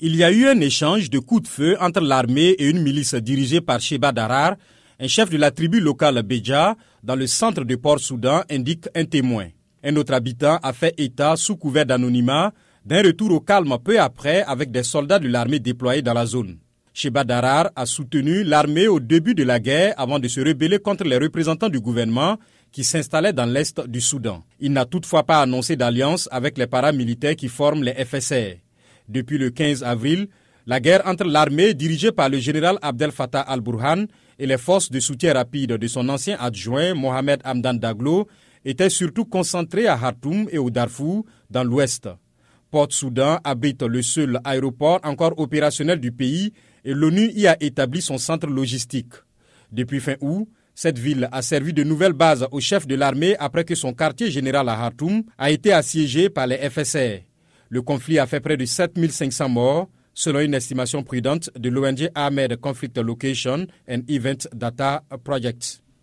Il y a eu un échange de coups de feu entre l'armée et une milice dirigée par Sheba Darar, un chef de la tribu locale Beja, dans le centre de Port-Soudan, indique un témoin. Un autre habitant a fait état, sous couvert d'anonymat, d'un retour au calme peu après avec des soldats de l'armée déployés dans la zone. Sheba Darar a soutenu l'armée au début de la guerre avant de se rebeller contre les représentants du gouvernement qui s'installaient dans l'est du Soudan. Il n'a toutefois pas annoncé d'alliance avec les paramilitaires qui forment les FSR. Depuis le 15 avril, la guerre entre l'armée dirigée par le général Abdel Fattah al-Burhan et les forces de soutien rapide de son ancien adjoint Mohamed Hamdan Daglo était surtout concentrée à Khartoum et au Darfour, dans l'ouest. Port-Soudan abrite le seul aéroport encore opérationnel du pays et l'ONU y a établi son centre logistique. Depuis fin août, cette ville a servi de nouvelle base au chef de l'armée après que son quartier général à Khartoum a été assiégé par les FSR. Le conflit a fait près de 7500 morts, selon une estimation prudente de l'ONG Ahmed Conflict Location and Event Data Project.